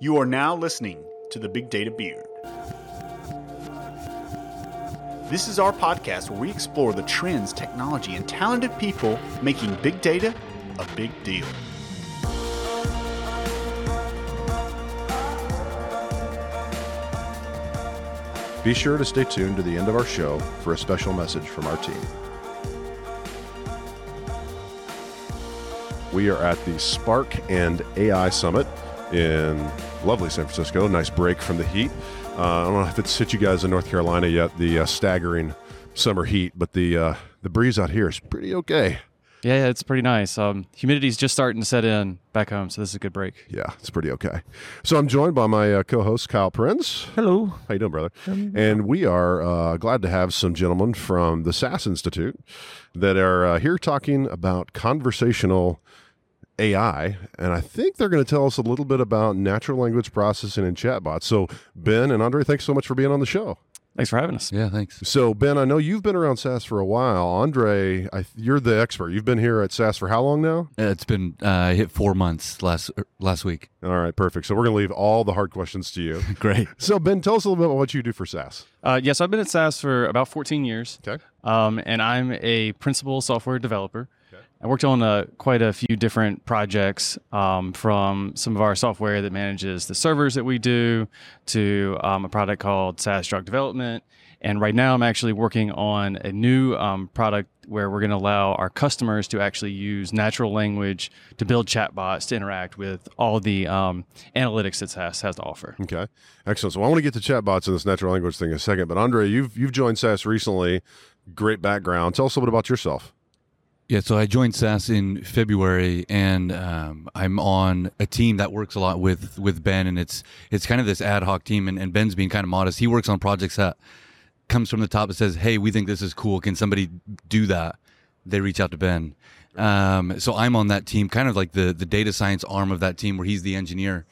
You are now listening to the Big Data Beard. This is our podcast where we explore the trends, technology, and talented people making big data a big deal. Be sure to stay tuned to the end of our show for a special message from our team. We are at the Spark and AI Summit in lovely San Francisco. Nice break from the heat. Uh, I don't know if it's hit you guys in North Carolina yet, the uh, staggering summer heat, but the uh, the breeze out here is pretty okay. Yeah, yeah, it's pretty nice. Um, humidity's just starting to set in back home, so this is a good break. Yeah, it's pretty okay. So I'm joined by my uh, co-host Kyle Prinz. Hello. How you doing, brother? and we are uh, glad to have some gentlemen from the SAS Institute that are uh, here talking about conversational AI, and I think they're going to tell us a little bit about natural language processing and chatbots. So, Ben and Andre, thanks so much for being on the show. Thanks for having us. Yeah, thanks. So, Ben, I know you've been around SAS for a while. Andre, I, you're the expert. You've been here at SAS for how long now? Uh, It's been uh, hit four months last er, last week. All right, perfect. So, we're going to leave all the hard questions to you. Great. so, Ben, tell us a little bit about what you do for SAS. Uh, yes, I've been at SAS for about 14 years, Okay. um, and I'm a principal software developer. I worked on uh, quite a few different projects um, from some of our software that manages the servers that we do to um, a product called SAS Drug Development. And right now, I'm actually working on a new um, product where we're going to allow our customers to actually use natural language to build chatbots to interact with all the um, analytics that SAS has to offer. Okay, excellent. So I want to get to chatbots and this natural language thing in a second. But Andre, you've you've joined SAS recently. Great background. Tell us a little bit about yourself. Yeah, so I joined SAS in February, and um, I'm on a team that works a lot with with Ben, and it's it's kind of this ad hoc team, and, and Ben's being kind of modest. He works on projects that comes from the top and says, "Hey, we think this is cool. Can somebody do that?" They reach out to Ben. Um, so I'm on that team, kind of like the the data science arm of that team, where he's the engineer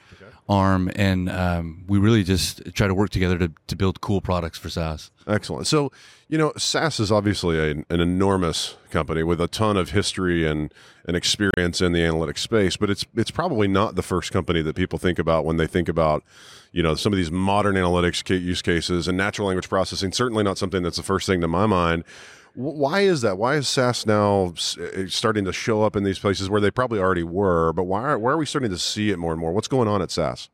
arm, and um, we really just try to work together to to build cool products for SAS. Excellent. So you know, SAS is obviously a, an enormous company with a ton of history and and experience in the analytics space. But it's it's probably not the first company that people think about when they think about you know some of these modern analytics use cases and natural language processing. Certainly not something that's the first thing to my mind. Wh- Why is that? Why is SAS now uh, starting to show up in these places where they probably already were? But why are, why are we starting to see it more and more? What's going on at SAS?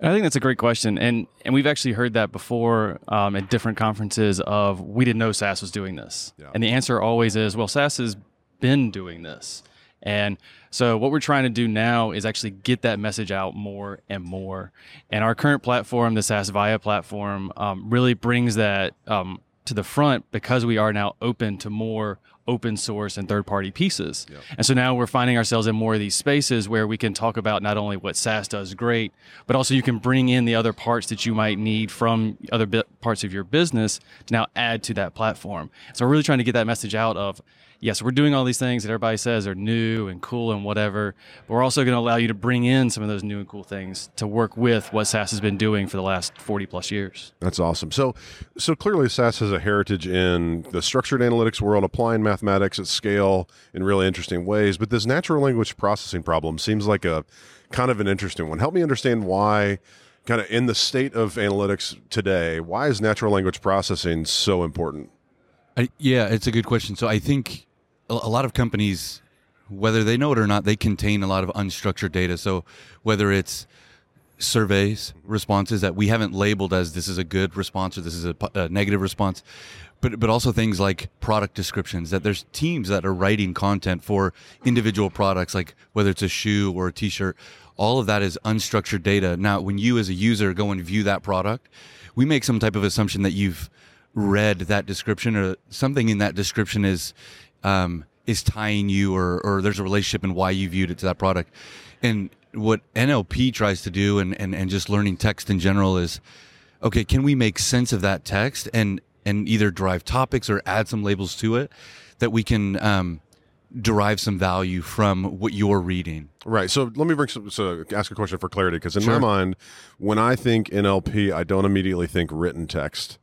I think that's a great question, and and we've actually heard that before um, at different conferences. Of we didn't know SAS was doing this, Yeah. and the answer always is, well, SAS has been doing this, and so what we're trying to do now is actually get that message out more and more. And our current platform, the SAS Viya platform, um, really brings that um, to the front because we are now open to more open source and third party pieces. And so now we're finding ourselves in more of these spaces where we can talk about not only what SAS does great, but also you can bring in the other parts that you might need from other parts of your business to now add to that platform. So we're really trying to get that message out of yes, we're doing all these things that everybody says are new and cool and whatever, but we're also going to allow you to bring in some of those new and cool things to work with what SAS has been doing for the last 40 plus years. That's awesome. So, so clearly, SAS has a heritage in the structured analytics world, applying mathematics at scale in really interesting ways. But this natural language processing problem seems like a kind of an interesting one. Help me understand why, kind of in the state of analytics today, why is natural language processing so important? I, yeah, it's a good question. So I think a, lot of companies, whether they know it or not, they contain a lot of unstructured data. So whether it's surveys, responses that we haven't labeled as this is a good response or this is a, a negative response, but but also things like product descriptions. That there's teams that are writing content for individual products, like whether it's a shoe or a T-shirt. All of that is unstructured data. Now, when you as a user go and view that product, we make some type of assumption that you've read that description or something in that description is um, is tying you or or there's a relationship in why you viewed it to that product. And what NLP tries to do and, and, and just learning text in general is okay, can we make sense of that text and and either drive topics or add some labels to it that we can um, derive some value from what you're reading. Right. So let me bring some, so ask a question for clarity because in my mind, when I think NLP, I don't immediately think written text.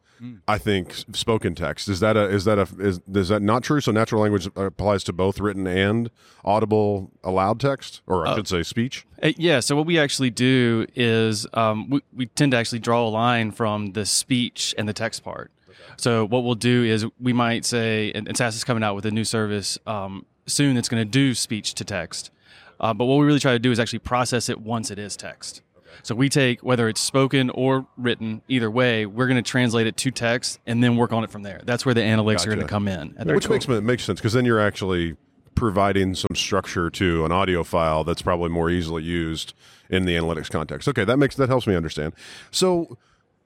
I think spoken text is that a is that a is is that not true? So natural language applies to both written and audible allowed text, or I should say speech. Uh, yeah. So what we actually do is um, we, we tend to actually draw a line from the speech and the text part. So what we'll do is we might say, and, and SAS is coming out with a new service um, soon that's going to do speech to text. Uh, but what we really try to do is actually process it once it is text. So we take whether it's spoken or written, either way, we're going to translate it to text and then work on it from there. That's where the analytics are going to come in. Which makes makes sense because then you're actually providing some structure to an audio file that's probably more easily used in the analytics context. Okay, that makes that helps me understand. So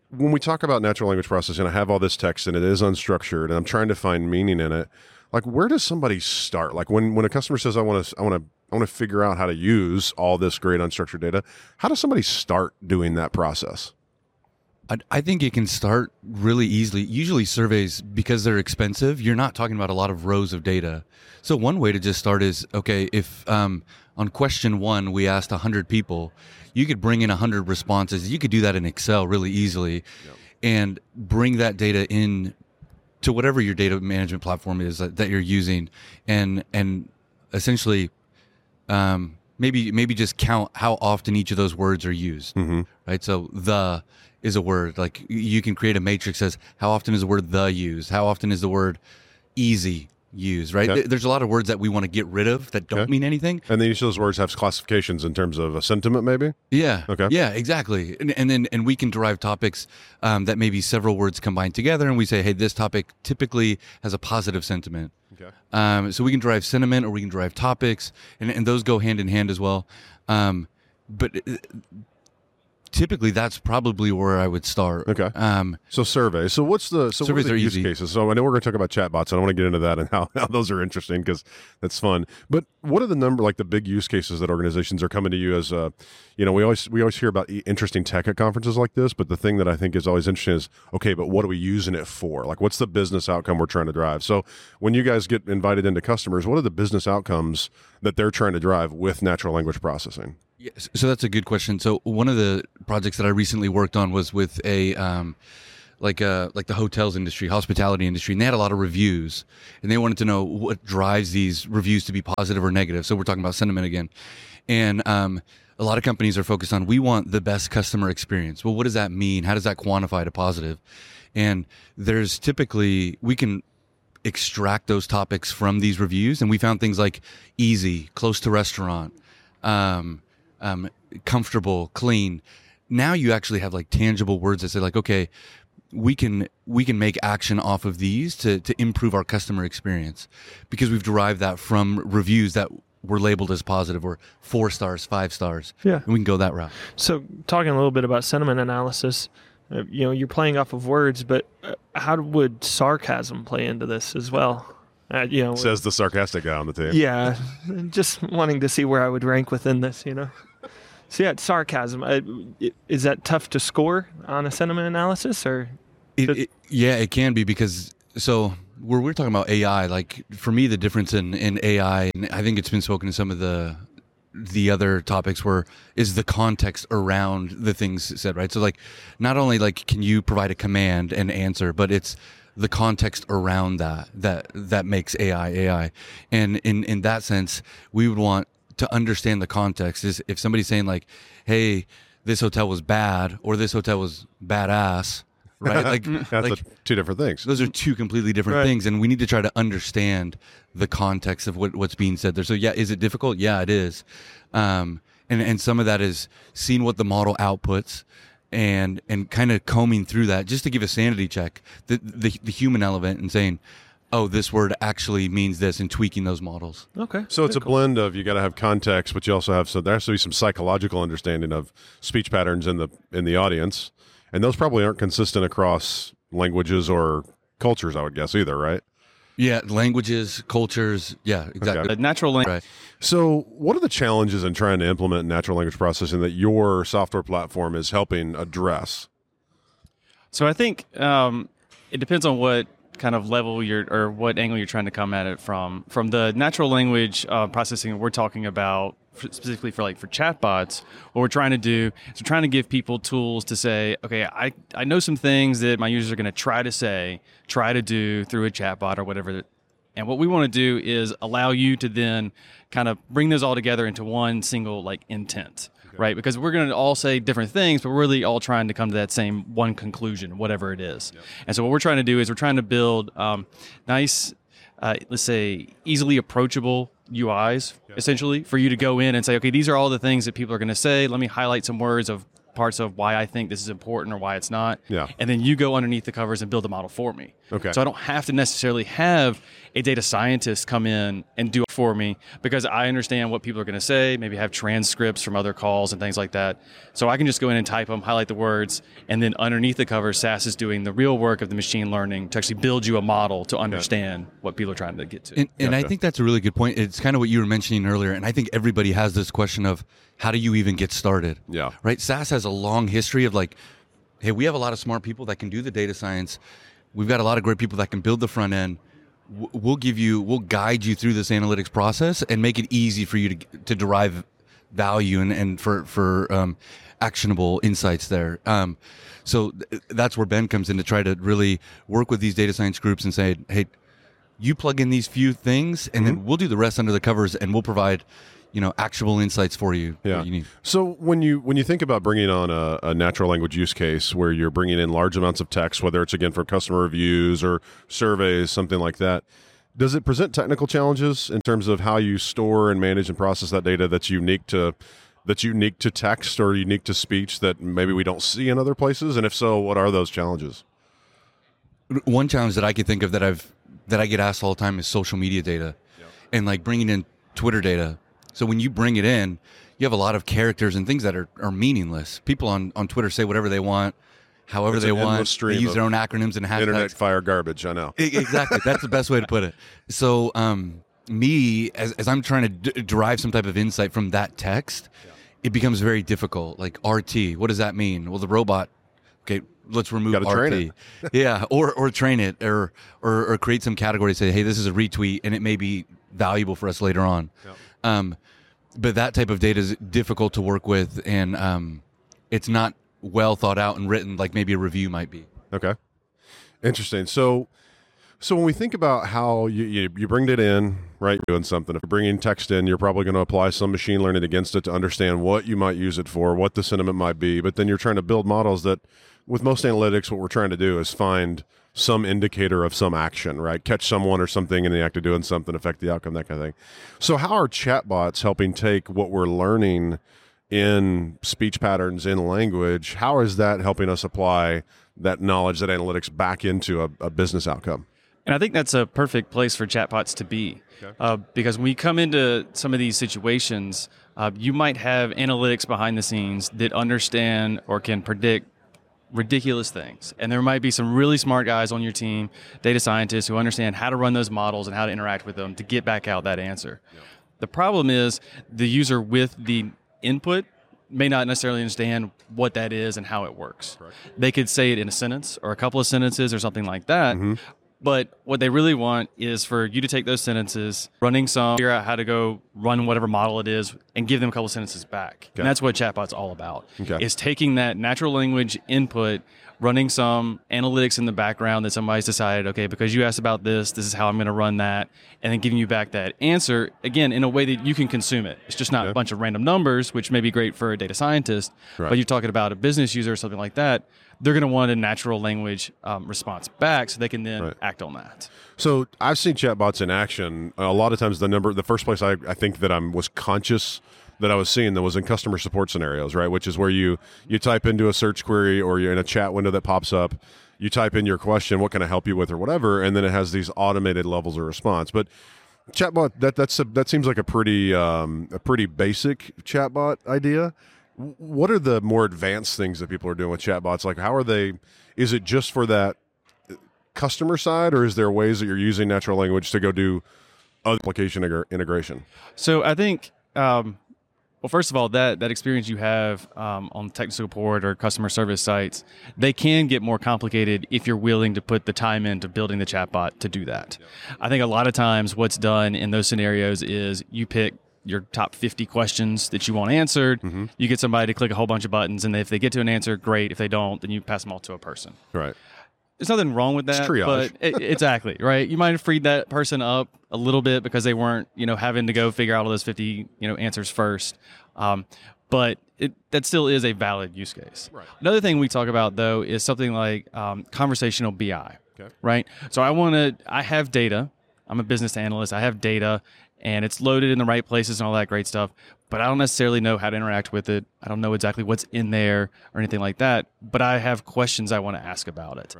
when we talk about natural language processing, I have all this text and it is unstructured, and I'm trying to find meaning in it. Like, where does somebody start? Like, when when a customer says, "I want to, I want to, I want to figure out how to use all this great unstructured data," how does somebody start doing that process? I, I think it can start really easily. Usually, surveys, because they're expensive, you're not talking about a lot of rows of data. So, one way to just start is okay, if um, on question one we asked 100 people, you could bring in 100 responses. You could do that in Excel really easily and bring that data in to whatever your data management platform is that, that you're using and and essentially um, maybe maybe just count how often each of those words are used right so the is a word like you can create a matrix as how often is the word the used how often is the word easy used right Okay. There's a lot of words that we want to get rid of that don't Okay. mean anything And then each of those words have classifications in terms of a sentiment, maybe. yeah. Okay. Yeah, exactly. And, and then and we can derive topics um, that maybe several words combined together, and we say, hey, this topic typically has a positive sentiment. Okay. Um, so we can drive sentiment, or we can drive topics, and, and those go hand in hand as well. Um, but uh, typically, that's probably where I would start. Okay. Um, So surveys. So what's the so what are the are use easy. cases? So I know we're going to talk about chatbots, and I want to get into that and how, how those are interesting because that's fun. But what are the number like the big use cases that organizations are coming to you as? Uh, you know, we always we always hear about interesting tech at conferences like this, but the thing that I think is always interesting is okay, but what are we using it for? Like, what's the business outcome we're trying to drive? So when you guys get invited into customers, what are the business outcomes that they're trying to drive with natural language processing? Yes. So that's a good question. So one of the projects that I recently worked on was with a um, like uh like the hotels industry, hospitality industry, and they had a lot of reviews, and they wanted to know what drives these reviews to be positive or negative. So we're talking about sentiment again, and um, a lot of companies are focused on we want the best customer experience. Well, what does that mean? How does that quantify to positive? And there's typically we can extract those topics from these reviews and we found things like easy close to restaurant um, um, comfortable clean now you actually have like tangible words that say like okay we can we can make action off of these to to improve our customer experience because we've derived that from reviews that were labeled as positive or four stars five stars Yeah. and we can go that route So, talking a little bit about sentiment analysis, uh, you know, you're playing off of words, but uh, how would sarcasm play into this as well? Uh, you know, Says the sarcastic guy on the team. yeah, just wanting to see where I would rank within this, you know. So yeah, it's sarcasm. Uh, is that tough to score on a sentiment analysis, or It, it, yeah, it can be because so we're we're talking about AI. Like for me, the difference in in AI, and I think it's been spoken in some of the the other topics were is the context around the things said right so like not only like can you provide a command and answer but it's the context around that that that makes ai ai and in in that sense we would want to understand the context is if somebody's saying like hey this hotel was bad or this hotel was badass right? Like That's like a, two different things. those are two completely different Right. things and we need to try to understand the context of what, what's being said there. So yeah is it difficult? Yeah it is. Um, and and some of that is seeing what the model outputs and and kind of combing through that just to give a sanity check. The, the the human element and saying oh this word actually means this and tweaking those models okay? So it's a cool. blend of you got to have context, but you also have so there has to be some psychological understanding of speech patterns in the in the audience, and those probably aren't consistent across languages or cultures. I would guess either, right? yeah languages cultures yeah exactly The natural language. right So, what are the challenges in trying to implement natural language processing that your software platform is helping address? So I think um, it depends on what kind of level you're or what angle you're trying to come at it from. From the natural language uh, processing we're talking about, specifically for like for chatbots, what we're trying to do is we're trying to give people tools to say, okay, I, I know some things that my users are going to try to say, try to do through a chatbot or whatever. And what we want to do is allow you to then kind of bring those all together into one single like intent, right? Because we're going to all say different things, but we're really all trying to come to that same one conclusion, whatever it is. And so what we're trying to do is we're trying to build um, nice, uh, let's say, easily approachable UIs essentially for you to go in and say, okay, these are all the things that people are going to say. Let me highlight some words of parts of why I think this is important or why it's not. Yeah. And then you go underneath the covers and build a model for me. Okay. So I don't have to necessarily have a data scientist come in and do it for me because I understand what people are going to say, maybe have transcripts from other calls and things like that. So I can just go in and type them, highlight the words, and then underneath the cover, SAS is doing the real work of the machine learning to actually build you a model to understand what people are trying to get to. And, and I think that's a really good point. It's kind of what you were mentioning earlier. And I think everybody has this question of how do you even get started? Yeah. Right? SAS has a long history of like, hey, we have a lot of smart people that can do the data science. We've got a lot of great people that can build the front end. We'll give you, we'll guide you through this analytics process and make it easy for you to, to derive value and, and for, for um, actionable insights there. Um, so th- that's where Ben comes in to try to really work with these data science groups and say, hey, you plug in these few things and then we'll do the rest under the covers and we'll provide you know actual insights for you Yeah. you need So when you when you think about bringing on a, a natural language use case where you're bringing in large amounts of text, whether it's again from customer reviews or surveys, something like that, does it present technical challenges in terms of how you store and manage and process that data that's unique to that's unique to text or unique to speech that maybe we don't see in other places? And if so, what are those challenges? one challenge that i could think of that i've that i get asked all the time is social media data and like bringing in twitter data so when you bring it in you have a lot of characters and things that are, are meaningless. People on, on twitter say whatever they want however It's they want. They use their own acronyms and hashtags. Internet fire garbage. I know. Exactly. That's the best way to put it. So um me as, as i'm trying to d- derive some type of insight from that text it becomes very difficult. Like rt what does that mean? Well the robot okay let's remove rt yeah or or train it or, or or create some category say hey this is a retweet and it may be valuable for us later on um but that type of data is difficult to work with and um it's not well thought out and written like maybe a review might be Okay. Interesting. So, so when we think about how you, you, you bring it in, right, you're doing something. If you're bringing text in, you're probably going to apply some machine learning against it to understand what you might use it for, what the sentiment might be. But then you're trying to build models that, with most analytics, what we're trying to do is find some indicator of some action, right? Catch someone or something in the act of doing something, affect the outcome, that kind of thing. So, how are chatbots helping take what we're learning in speech patterns in language? How is that helping us apply that knowledge, that analytics back into a, a business outcome? And I think that's a perfect place for chatbots to be. Uh, because when we come into some of these situations, uh, you might have analytics behind the scenes that understand or can predict ridiculous things. And there might be some really smart guys on your team, data scientists, who understand how to run those models and how to interact with them to get back out that answer. The problem is the user with the input may not necessarily understand what that is and how it works. They could say it in a sentence or a couple of sentences or something like that. Mm-hmm. But what they really want is for you to take those sentences, running some, figure out how to go run whatever model it is, and give them a couple sentences back. And that's what chatbot's all about. Okay. Is taking that natural language input, running some analytics in the background that somebody's decided, okay, because you asked about this, this is how I'm going to run that, and then giving you back that answer again in a way that you can consume it. It's just not a bunch of random numbers, which may be great for a data scientist, Right. but you're talking about a business user or something like that. They're going to want a natural language um, response back, so they can then Right. act on that. So I've seen chatbots in action. A lot of times, the number, the first place I, I think that I was conscious that I was seeing that was in customer support scenarios, right? Which is where you you type into a search query or you're in a chat window that pops up. You type in your question, what can I help you with, or whatever, and then it has these automated levels of response. But chatbot that that's a, that seems like a pretty um, a pretty basic chatbot idea. What are the more advanced things that people are doing with chatbots? Like, how are they? Is it just for that customer side, or is there ways that you're using natural language to go do other application integration? So I think, um, well, first of all, that that experience you have um, on technical support or customer service sites, they can get more complicated if you're willing to put the time into building the chatbot to do that. I think a lot of times what's done in those scenarios is you pick your top 50 questions that you want answered. Mm-hmm. You get somebody to click a whole bunch of buttons, and if they get to an answer, great. If they don't, then you pass them all to a person. Right. There's nothing wrong with that. triage. But it, exactly right. You might have freed that person up a little bit because they weren't, you know, having to go figure out all those 50, you know, answers first. Um, but it, that still is a valid use case. Right. Another thing we talk about though is something like um, conversational BI. Okay. Right. So I want to. I have data. I'm a business analyst. I have data, and it's loaded in the right places and all that great stuff. But I don't necessarily know how to interact with it. I don't know exactly what's in there or anything like that. But I have questions I want to ask about it.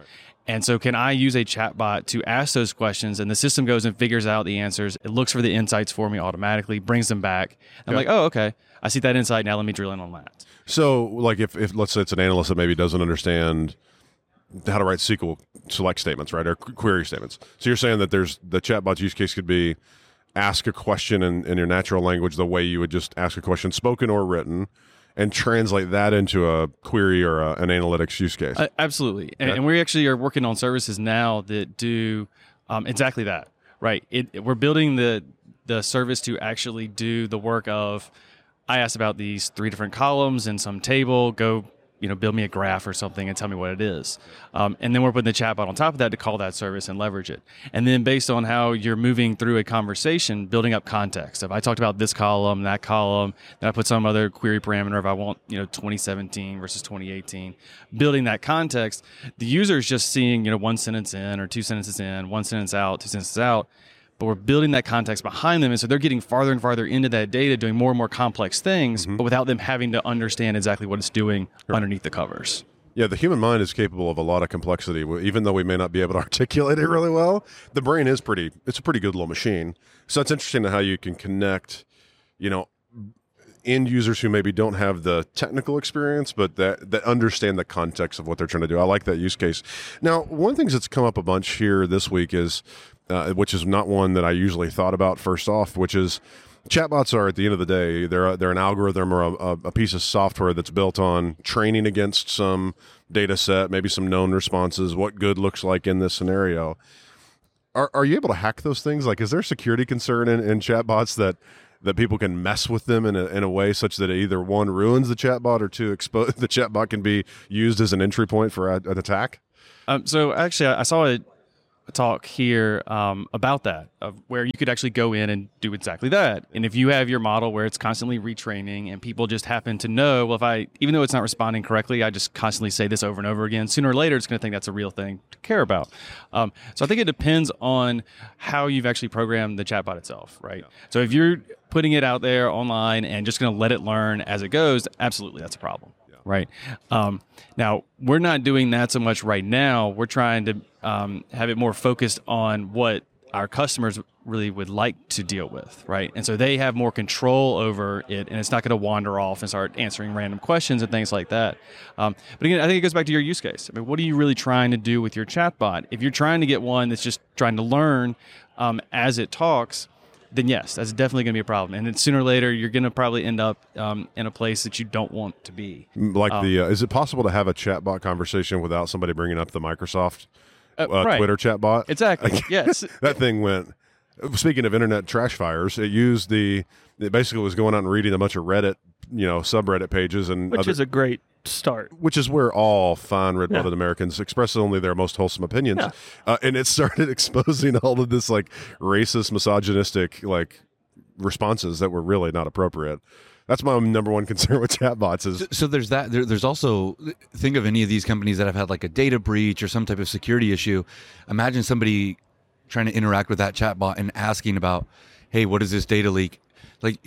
And so, can I use a chatbot to ask those questions, and the system goes and figures out the answers? It looks for the insights for me automatically, brings them back. I'm like, oh, okay, I see that insight. Now let me drill in on that. So, like, if, if let's say it's an analyst that maybe doesn't understand how to write SQL select statements, right, or qu- query statements. So you're saying that there's the chatbot's use case could be ask a question in, in your natural language the way you would just ask a question, spoken or written, and translate that into a query or a, an analytics use case. Uh, absolutely, and, Yeah. and we actually are working on services now that do um, exactly that. Right, it, it- we're building the the service to actually do the work of. I asked about these three different columns in some table. Go, you know, build me a graph or something and tell me what it is. Um, and then we're putting the chatbot on top of that to call that service and leverage it. And then based on how you're moving through a conversation, building up context. If I talked about this column, that column, then I put some other query parameter. If I want, you know, 2017 versus 2018, building that context, the user is just seeing, you know, one sentence in or two sentences in, one sentence out, two sentences out but we're building that context behind them. And so they're getting farther and farther into that data, doing more and more complex things, mm-hmm. but without them having to understand exactly what it's doing underneath the covers. Yeah, the human mind is capable of a lot of complexity. Even though we may not be able to articulate it really well, the brain is pretty. It's a pretty good little machine. So it's interesting how you can connect, you know, end users who maybe don't have the technical experience, but that that understand the context of what they're trying to do. I like that use case. Now, one of the things that's come up a bunch here this week is, uh, which is not one that I usually thought about first off, which is chatbots are at the end of the day they're they're an algorithm or a, a, piece of software that's built on training against some data set maybe some known responses what good looks like in this scenario. Are, are you able to hack those things? Like is there security concern in, in chatbots that that people can mess with them in a, in a way such that either one ruins the chatbot or two expose the chatbot can be used as an entry point for a, an attack? Um, so actually, I saw a talk here um, about that, of where you could actually go in and do exactly that. And if you have your model where it's constantly retraining, and people just happen to know, well, if I, even though it's not responding correctly, I just constantly say this over and over again. Sooner or later, it's going to think that's a real thing to care about. Um, so I think it depends on how you've actually programmed the chatbot itself, right? So if you're putting it out there online and just going to let it learn as it goes, absolutely, that's a problem right? Um, now we're not doing that so much right now. We're trying to um, have it more focused on what our customers really would like to deal with, right? And so they have more control over it, and it's not going to wander off and start answering random questions and things like that. Um, but again, I think it goes back to your use case. I mean, what are you really trying to do with your chatbot? If you're trying to get one that's just trying to learn um, as it talks, then yes, that's definitely going to be a problem. And then sooner or later, you're going to probably end up um, in a place that you don't want to be. like the uh, is it possible to have a chatbot conversation without somebody bringing up the microsoft Uh, uh, right. twitter chatbot Exactly. yes. that thing went. Speaking of internet trash fires, it used the. It basically was going out and reading a bunch of Reddit, you know, subreddit pages, and which other- is a great start. which is where all fine red-blooded Yeah. Americans express only their most wholesome opinions. Yeah. Uh, and it started exposing all of this like racist, misogynistic like responses that were really not appropriate. That's my number one concern with chatbots is So there's that. There, there's also think of any of these companies that have had like a data breach or some type of security issue. Imagine somebody trying to interact with that chatbot and asking about, "Hey, what is this data leak?" Like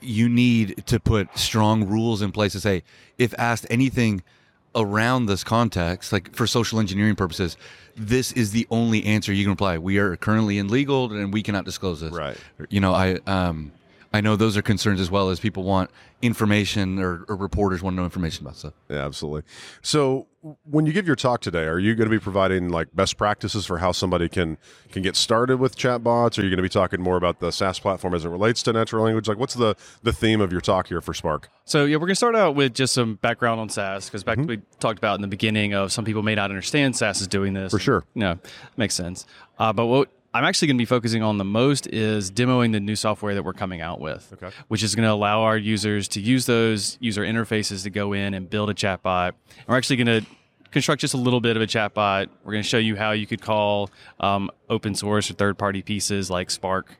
you need to put strong rules in place to say if asked anything around this context, like for social engineering purposes, this is the only answer you can apply. We are currently in legal and we cannot disclose this. Right. You know, I um I know those are concerns as well as people want information or, or reporters want to know information about stuff. Yeah, absolutely. So, when you give your talk today, are you going to be providing like best practices for how somebody can can get started with chatbots? Are you going to be talking more about the SAS platform as it relates to natural language? Like, what's the the theme of your talk here for Spark? So yeah, we're gonna start out with just some background on SAS because back we talked about in the beginning of some people may not understand SAS is doing this. For sure. No, makes sense. Uh, but what I'm actually going to be focusing on the most is demoing the new software that we're coming out with, Okay. which is going to allow our users to use those user interfaces to go in and build a chatbot. And we're actually going to construct just a little bit of a chatbot. We're going to show you how you could call um, open source or third party pieces like Spark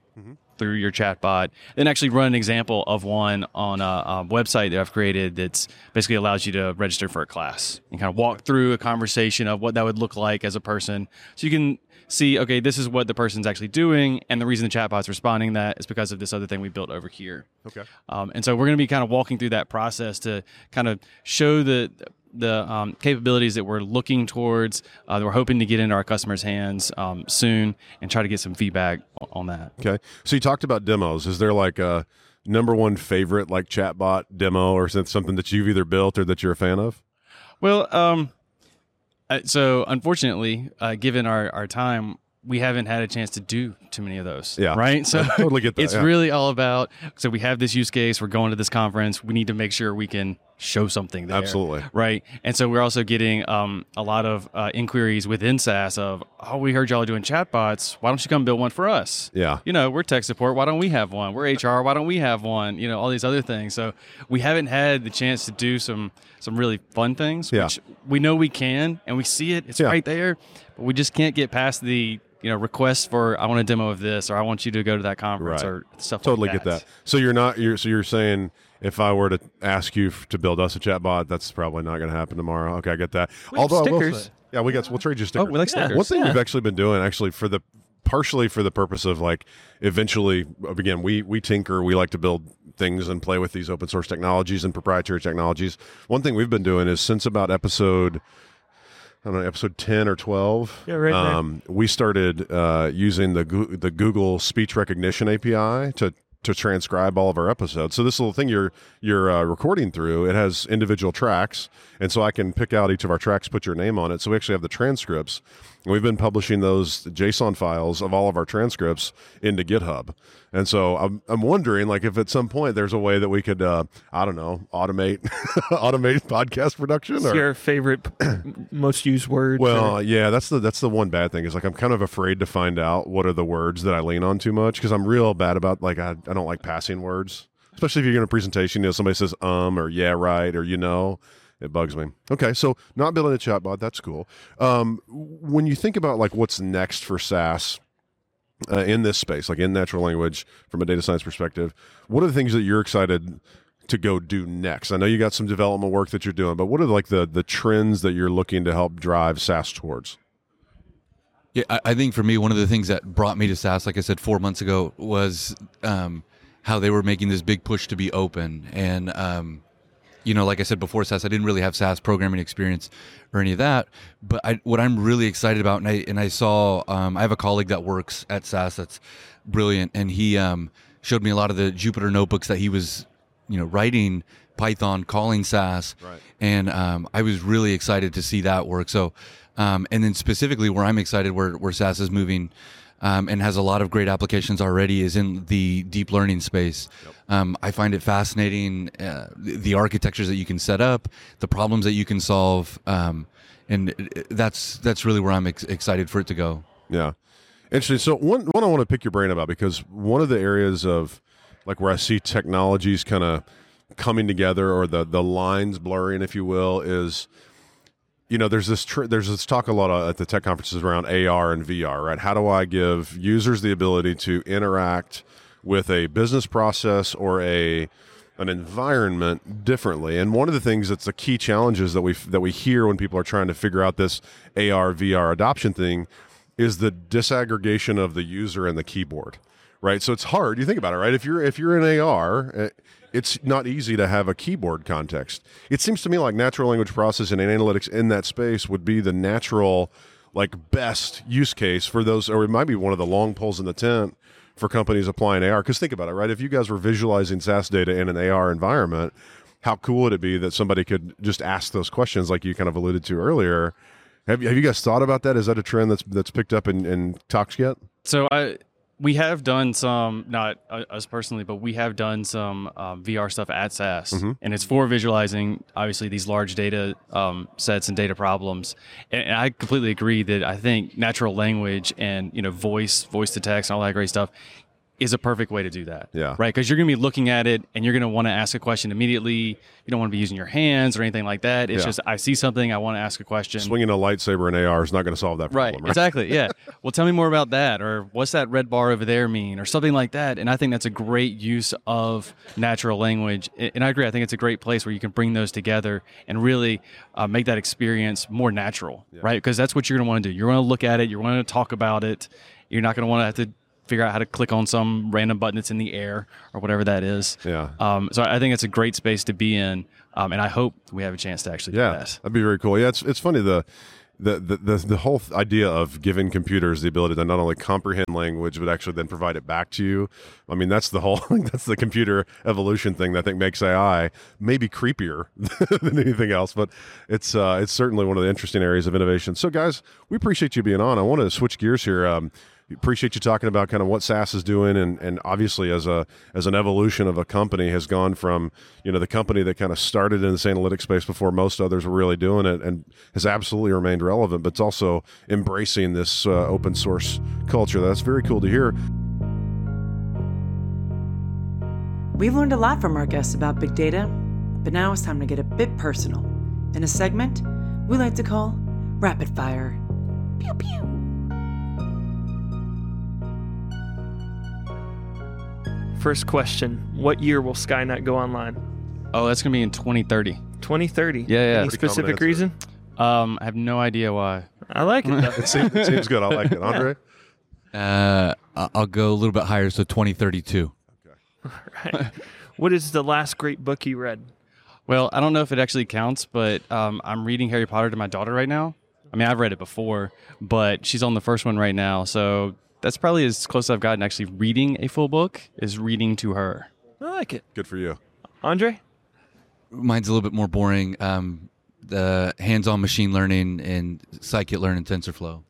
through your chatbot. Then actually run an example of one on a, a website that I've created that's basically allows you to register for a class and kind of walk through a conversation of what that would look like as a person. So you can see, okay, this is what the person's actually doing, and the reason the chatbot's responding that is because of this other thing we built over here. Okay. Um, and so we're going to be kind of walking through that process to kind of show the the um, capabilities that we're looking towards, uh, that we're hoping to get into our customers' hands um, soon, and try to get some feedback on that. Okay. So you talked about demos. Is there like a number one favorite like chatbot demo or something that you've either built or that you're a fan of? Well, um, so unfortunately, uh, given our, our time, we haven't had a chance to do too many of those. Yeah. Right. So I totally get that, It's yeah. really all about. So we have this use case. We're going to this conference. We need to make sure we can show something there. Absolutely. Right. And so we're also getting um, a lot of uh, inquiries within SAS of, oh, we heard y'all are doing chatbots. Why don't you come build one for us? Yeah. You know, we're tech support. Why don't we have one? We're HR. Why don't we have one? You know, all these other things. So we haven't had the chance to do some some really fun things, Yeah. which we know we can, and we see it. It's Yeah. right there, but we just can't get past the you know requests for I want a demo of this or I want you to go to that conference Right. or stuff. Totally like get that. So you're not you're so you're saying if I were to ask you f- to build us a chatbot, that's probably not going to happen tomorrow. Okay, I get that. We have I will stickers. say- yeah, we got we'll trade you stickers. Oh, we like Yeah. stickers. One thing Yeah. we've actually been doing, actually, for the partially for the purpose of like eventually, again, we we tinker, we like to build things and play with these open source technologies and proprietary technologies. One thing we've been doing is since about episode. I don't know, episode ten or twelve. Yeah, right there. Um, we started uh, using the the Google Speech Recognition API to to transcribe all of our episodes. So this little thing you're you're uh, recording through, it has individual tracks, and so I can pick out each of our tracks, put your name on it. So we actually have the transcripts. And we've been publishing those JSON files of all of our transcripts into GitHub. And so I'm I'm wondering, like, if at some point there's a way that we could, uh, I don't know, automate automate podcast production. Or, your favorite, most used word? well, yeah, that's the that's the one bad thing is like I'm kind of afraid to find out what are the words that I lean on too much because I'm real bad about like I, I don't like passing words, especially if you're in a presentation. You know, somebody says um or yeah right or you know, it bugs me. Okay, so not building a chatbot, that's cool. Um, when you think about like what's next for SAS. Uh, in this space, like in natural language, from a data science perspective, what are the things that you're excited to go do next? I know you got some development work that you're doing, but what are like the the trends that you're looking to help drive SAS towards? Yeah, I, I think for me, one of the things that brought me to SAS, like I said four months ago, was um, how they were making this big push to be open. And, um, you know, like I said before SAS, I didn't really have SAS programming experience or any of that. But I, what I'm really excited about, and I, and I saw, um, I have a colleague that works at SAS that's brilliant, and he um, showed me a lot of the Jupyter notebooks that he was, you know, writing Python, calling SAS. Right. And um, I was really excited to see that work. So, um, and then specifically where I'm excited, where, where SAS is moving um, and has a lot of great applications already, is in the deep learning space. Um, I find it fascinating uh, the, architectures that you can set up, the problems that you can solve, um, and that's that's really where I'm ex- excited for it to go. Yeah. Interesting. So one one I want to pick your brain about because one of the areas of like where I see technologies kind of coming together or the the lines blurring, if you will, is you know there's this tr- there's this talk a lot at the tech conferences around AR and VR, right? How do I give users the ability to interact with a business process or a an environment differently. And one of the things that's the key challenges that we that we hear when people are trying to figure out this AR VR adoption thing is the disaggregation of the user and the keyboard. Right? So it's hard. You think about it, right? If you're if you're in AR, eh, it's not easy to have a keyboard context. It seems to me like natural language processing and analytics in that space would be the natural like best use case for those or it might be one of the long poles in the tent for companies applying AR. Because think about it, right? If you guys were visualizing SAS data in an AR environment, how cool would it be that somebody could just ask those questions, like you kind of alluded to earlier? Have you, have you guys thought about that? Is that a trend that's that's picked up in, in talks yet? So I We have done some, not uh, us personally, but we have done some um, VR stuff at SAS, and it's for visualizing obviously these large data um, sets and data problems. And, and I completely agree that I think natural language and you know voice, voice to text, and all that great stuff is a perfect way to do that. Yeah. Right. Because you're going to be looking at it and you're going to want to ask a question immediately. You don't want to be using your hands or anything like that. It's Yeah. just I see something, I want to ask a question. Swinging a lightsaber in AR is not going to solve that problem. Right, problem. exactly. Yeah. well, tell me more about that, or what's that red bar over there mean, or something like that. And I think that's a great use of natural language. And I agree. I think it's a great place where you can bring those together and really uh, make that experience more natural, right? Because that's what you're going to want to do. You're going to look at it. You're going to talk about it. You're not going to want to have to figure out how to click on some random button that's in the air or whatever that is. Yeah. Um, so I think it's a great space to be in, um, and I hope we have a chance to actually Yeah, do that. that'd be very cool. Yeah, it's it's funny the. The, the, the, the whole idea of giving computers the ability to not only comprehend language but actually then provide it back to you i mean that's the whole that's the computer evolution thing that i think makes ai maybe creepier than anything else but it's uh, it's certainly one of the interesting areas of innovation so guys we appreciate you being on i want to switch gears here um, appreciate you talking about kind of what SAS is doing, and, and obviously as a as an evolution of a company has gone from you know the company that kind of started in this analytics space before most others were really doing it, and has absolutely remained relevant, but it's also embracing this uh, open source culture. That's very cool to hear. We've learned a lot from our guests about big data, but now it's time to get a bit personal in a segment we like to call Rapid Fire. Pew pew. First question: What year will Skynet go online? Oh, that's going to be in 2030. 2030. Yeah, yeah. Any Pretty specific reason? Um, I have no idea why. I like it. It seems, it seems good. I like it, Andre. Uh, I- I'll go a little bit higher, so 2032. Okay. right. What is the last great book you read? Well, I don't know if it actually counts, but um, I'm reading Harry Potter to my daughter right now. I mean, I've read it before, but she's on the first one right now. So that's probably as close as I've gotten actually reading a full book is reading to her. I like it. Good for you. Andre? Mine's a little bit more boring. Um, the hands-on machine learning and scikit-learn and TensorFlow.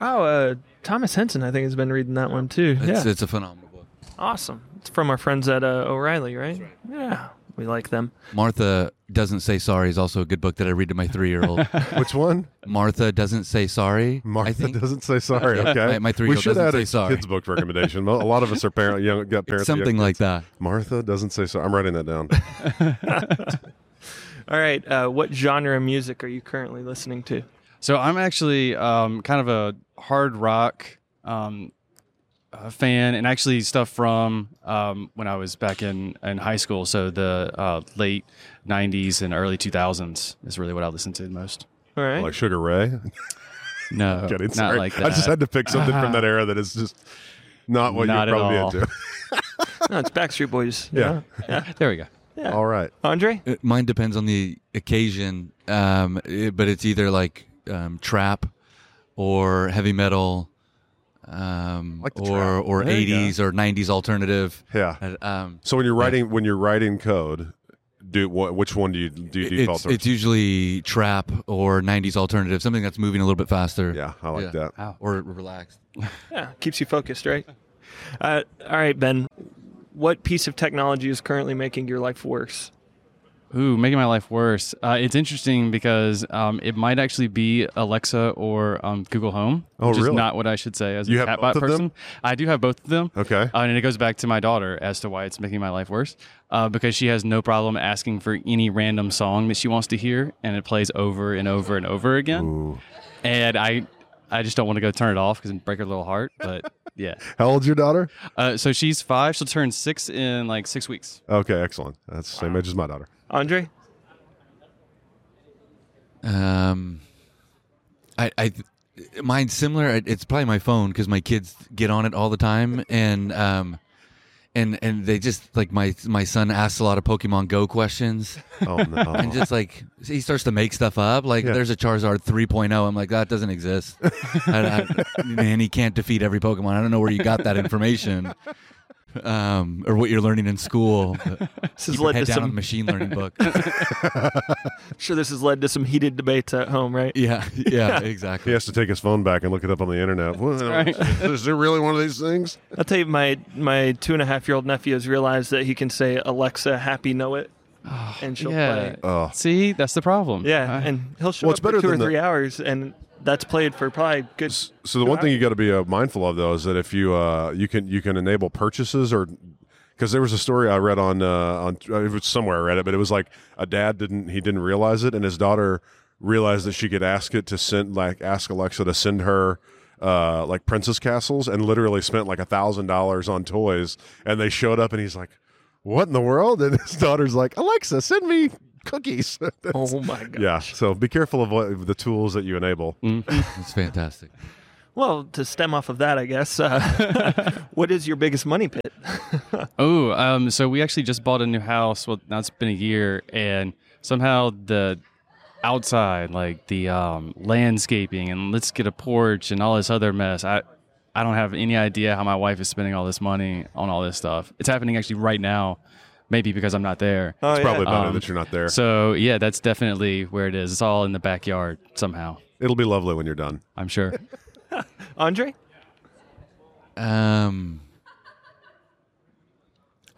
Oh, uh, Thomas Henson, I think, has been reading that one too. It's, yeah. it's a phenomenal book. awesome. It's from our friends at uh, O'Reilly, right? Yeah. We like them. Martha doesn't say sorry is also a good book that I read to my three-year-old. Which one? Martha doesn't say sorry. I Martha think. doesn't say sorry. Okay, my- my three-year-old should doesn't add say a sorry. kids book recommendation. A lot of us are parent, young, got parents. It's young something like kids. that. Martha doesn't say sorry. I'm writing that down. All right. Uh, what genre of music are you currently listening to? So I'm actually um, kind of a hard rock um, uh, fan, and actually stuff from um, when I was back in, in high school. So the uh, late '90s and early 2000s is really what I listen to the most. All right. like Sugar Ray. No, Kidding, not like that. I just had to pick something from that era that is just not what Not you'd at probably all. into. no, it's Backstreet Boys. you Yeah. Yeah. There we go. Yeah. All right. Andre? Uh, Mine depends on the occasion, um, it- but it's either like um, trap or heavy metal, um, Like or trap. or There 80s or 90s alternative. Yeah. Uh, Um, So when you're writing when you're writing code, do what? Which one do you do you default it's, towards? it's usually trap or 90s alternative, something that's moving a little bit faster. yeah, I like Yeah. that. Or relaxed. Yeah. Keeps you focused, right? Uh, all right, Ben. What piece of technology is currently making your life worse? Ooh, making my life worse. Uh, it's interesting because um, it might actually be Alexa or um, Google Home, Oh, which really? is not what I should say as You a chatbot person. I do have both of them. Okay. Uh, and it goes back to my daughter as to why it's making my life worse. Uh, because she has no problem asking for any random song that she wants to hear, and it plays over and over and over again. Ooh. And I, I just don't want to go turn it off because it break her little heart. But yeah, How old's your daughter? uh, so she's five. She'll turn six in like six weeks. Okay, excellent. That's the same age as my daughter. Andre? Um, I, I, mine's similar. It's probably my phone because my kids get on it all the time, and um, and and they just like my my son asks a lot of Pokemon Go questions, Oh no. and just like he starts to make stuff up. Like Yeah. there's a Charizard 3.0. I'm like that doesn't exist, I, I, and he can't defeat every Pokemon. I don't know where you got that information. Um, or what you're learning in school. This has Keep your led head to down on some. the machine learning book. sure, this has led to some heated debates at home, right? yeah, yeah, exactly. He has to take his phone back and look it up on the internet. Well, right. Is there really one of these things? I'll tell you, my my two and a half year old nephew has realized that he can say Alexa, happy know it, and she'll yeah. play. Oh, See, that's the problem. Yeah, and he'll show Well, up it's better for two or the- three hours, and that's played for probably good. so the one thing you got to be uh, mindful of though is that if you uh, you can you can enable purchases or because there was a story I read on uh, on uh, it was somewhere I read it, but it was like a dad didn't he didn't realize it, and his daughter realized that she could ask it to send like ask Alexa to send her. Uh, like princess castles, and literally spent like a thousand dollars on toys, and they showed up, and he's like, "What in the world?" And his daughter's like, "Alexa, send me cookies." Oh my god! yeah, so be careful of what the tools that you enable. It's fantastic. Well, to stem off of that, I guess, uh, what is your biggest money pit? Oh, um, so we actually just bought a new house. Well, now it's been a year, and somehow the outside, like the um, landscaping, and let's get a porch and all this other mess. I, I don't have any idea how my wife is spending all this money on all this stuff. It's happening actually right now, maybe because I'm not there. Oh, It's probably better Um, that you're not there. So yeah, that's definitely where it is. It's all in the backyard somehow. It'll be lovely when you're done. I'm sure. Andre? Um,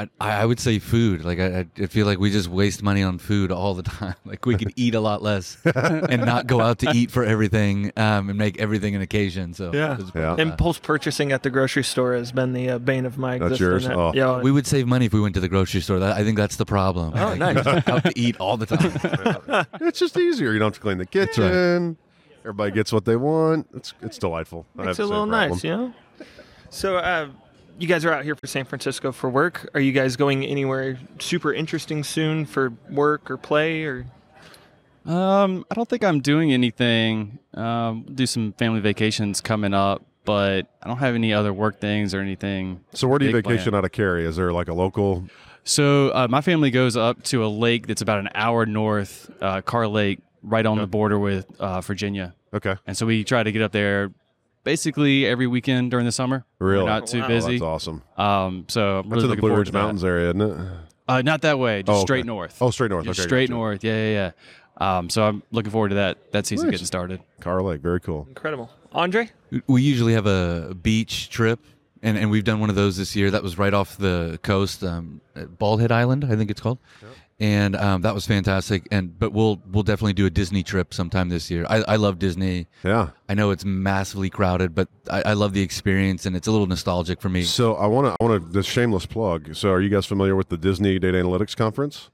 I, I would say food. Like I, I feel like we just waste money on food all the time. Like we could eat a lot less and not go out to eat for everything um, and make everything an occasion. So Yeah. Yeah. Impulse purchasing at the grocery store has been the uh, bane of my That's existence. yours? Oh. Yeah. we would save money if we went to the grocery store. That, I think that's the problem. Oh, Like, nice. we're out to eat all the time. It's just easier. You don't have to clean the kitchen. Everybody gets what they want. It's it's delightful. I have Makes it a little nice, you know? So, uh, you guys are out here for San Francisco for work. Are you guys going anywhere super interesting soon for work or play or? Um, I don't think I'm doing anything. Um, do some family vacations coming up, but I don't have any other work things or anything. So where do you vacation planned. out of Cary? Is there like a local? So uh, my family goes up to a lake that's about an hour north, uh, Kerr Lake, right on the border with uh, Virginia, Okay, and so we try to get up there basically every weekend during the summer. Really? We're not too Wow. Busy. that's awesome. Um, so I'm really That's in the looking Blue Ridge to that. Mountains area, isn't it? Uh, not that way, just Oh, okay. straight north. Oh, straight north. Just okay, straight gotcha. north. Yeah, yeah, yeah. Um, so I'm looking forward to that that season Nice. getting started. Kerr Lake, very cool. Incredible. Andre? We usually have a beach trip, and, and we've done one of those this year. That was right off the coast, um, at Bald Head Island, I think it's called, and um, that was fantastic. And but we'll we'll definitely do a Disney trip sometime this year. I, I love Disney. Yeah. I know it's massively crowded, but I, I love the experience, and it's a little nostalgic for me. So I want to I want to this shameless plug. So are you guys familiar with the Disney Data Analytics Conference?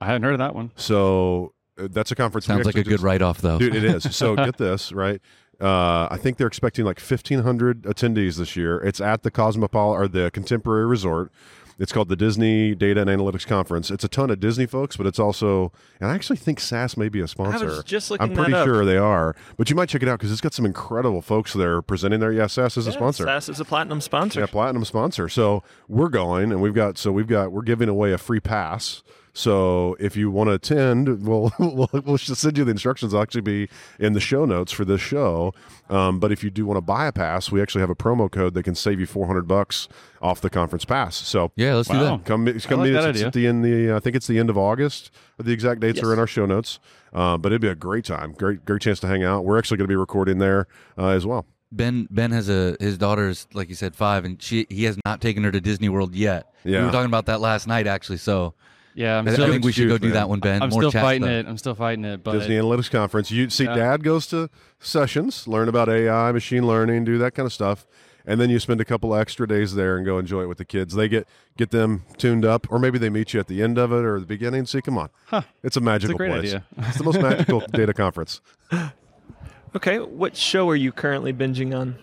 I hadn't heard of that one. So uh, that's a conference. Sounds like a actually good write off, though. Dude, it is. So get this, right? Uh, I think they're expecting like 1,500 attendees this year. It's at the Cosmopolitan or the Contemporary Resort. It's called the Disney Data and Analytics Conference. It's a ton of Disney folks, but it's also, and I actually think SAS may be a sponsor. I was just looking I'm pretty up. sure they are, but you might check it out because it's got some incredible folks there presenting there. Yeah, SAS is a sponsor. SAS is a platinum sponsor. Yeah, platinum sponsor. So we're going, and we've got so we've got we're giving away a free pass. So if you want to attend, we'll we'll, we'll just send you the instructions. I'll actually be in the show notes for this show. Um, but if you do want to buy a pass, we actually have a promo code that can save you 400 bucks off the conference pass. So yeah, let's do that. come come like meet us. that It's idea. at the end the I think it's the end of August. The exact dates are in our show notes. Uh, but it'd be a great time. Great great chance to hang out. We're actually going to be recording there uh, as well. Ben Ben has a his daughter's like you said five, and she he has not taken her to Disney World yet. Yeah, we were talking about that last night actually. So Yeah, I'm I, I still, think we should go excuse, do that one, Ben. I'm More still chats, fighting though. it. I'm still fighting it. But Disney Analytics Conference. You see, Yeah. Dad goes to sessions, learn about AI, machine learning, do that kind of stuff, and then you spend a couple extra days there and go enjoy it with the kids. They get get them tuned up, or maybe they meet you at the end of it or the beginning. See, come on, it's a magical great place. idea. it's the most magical data conference. Okay, what show are you currently binging on?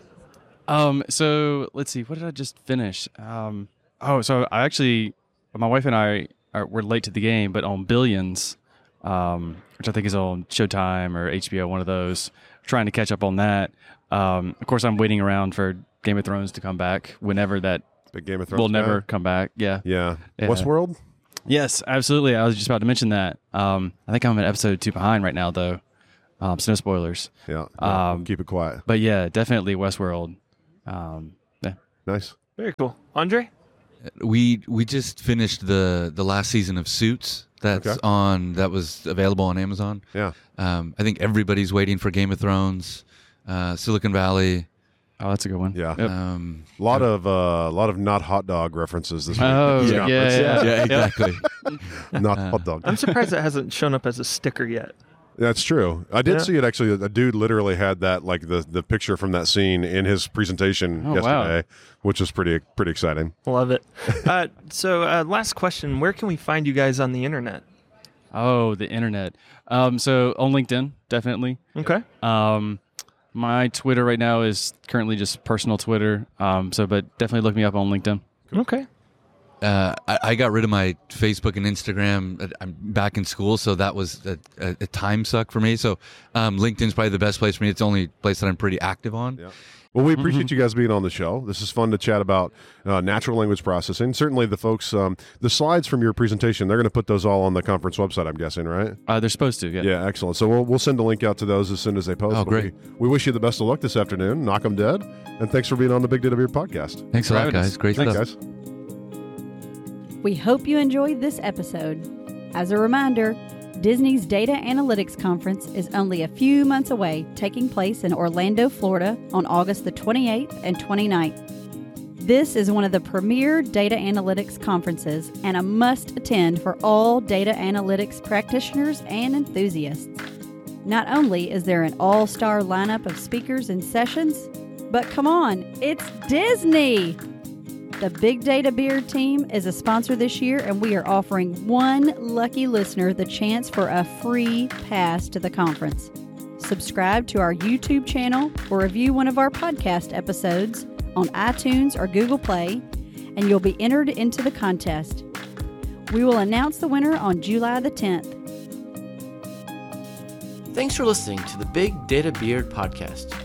Um, so let's see, what did I just finish? Um, oh, so I actually, my wife and I are we're late to the game, but on Billions, um, which I think is on Showtime or HBO, one of those. Trying to catch up on that. Um, of course, I'm waiting around for Game of Thrones to come back whenever that Big Game of Thrones. will guy. never come back. Yeah. Yeah. Yeah. Westworld. Yes, absolutely. I was just about to mention that. Um, I think I'm at episode two behind right now, though. Um, so no spoilers. Yeah. yeah. Um, Keep it quiet. But yeah, definitely Westworld. Um, yeah. Nice. Very cool. Andre? We we just finished the the last season of Suits. That's Okay. on that was available on Amazon. Yeah. Um, I think everybody's waiting for Game of Thrones, uh, Silicon Valley. Oh, that's a good one. Yeah. Yep. Um, A lot of uh, a lot of not hot dog references this week. Oh, This yeah, conference. yeah, yeah, exactly. not hot dog. I'm surprised it hasn't shown up as a sticker yet. That's true. I did Yeah. see it actually. A dude literally had that like the the picture from that scene in his presentation Oh, wow. yesterday, which was pretty pretty exciting. Love it. uh, so, uh, last question: Where can we find you guys on the internet? Oh, the internet. Um, so on LinkedIn, definitely. Okay. Um, my Twitter right now is currently just personal Twitter. Um, so but definitely look me up on LinkedIn. Okay. Uh, I, I got rid of my Facebook and Instagram. I'm back in school, so that was a, a, a time suck for me. So um, LinkedIn's probably the best place for me. It's the only place that I'm pretty active on. Yeah. Well, we appreciate you guys being on the show. This is fun to chat about uh, natural language processing. Certainly, the folks, um, the slides from your presentation, they're going to put those all on the conference website. I'm guessing, right? Uh, they're supposed to. Yeah. Yeah, excellent. So we'll, we'll send a link out to those as soon as they post. Oh, great. We, we wish you the best of luck this afternoon. Knock 'em dead. And thanks for being on the Big Data Beard podcast. Thanks a for lot, having us. guys. Great Thanks, stuff. guys. We hope you enjoyed this episode. As a reminder, Disney's Data Analytics Conference is only a few months away, taking place in Orlando, Florida on August the 28th and 29th. This is one of the premier data analytics conferences and a must attend for all data analytics practitioners and enthusiasts. Not only is there an all star lineup of speakers and sessions, but come on, it's Disney! The Big Data Beard team is a sponsor this year, and we are offering one lucky listener the chance for a free pass to the conference. Subscribe to our YouTube channel or review one of our podcast episodes on iTunes or Google Play, and you'll be entered into the contest. We will announce the winner on July the 10th. Thanks for listening to the Big Data Beard podcast.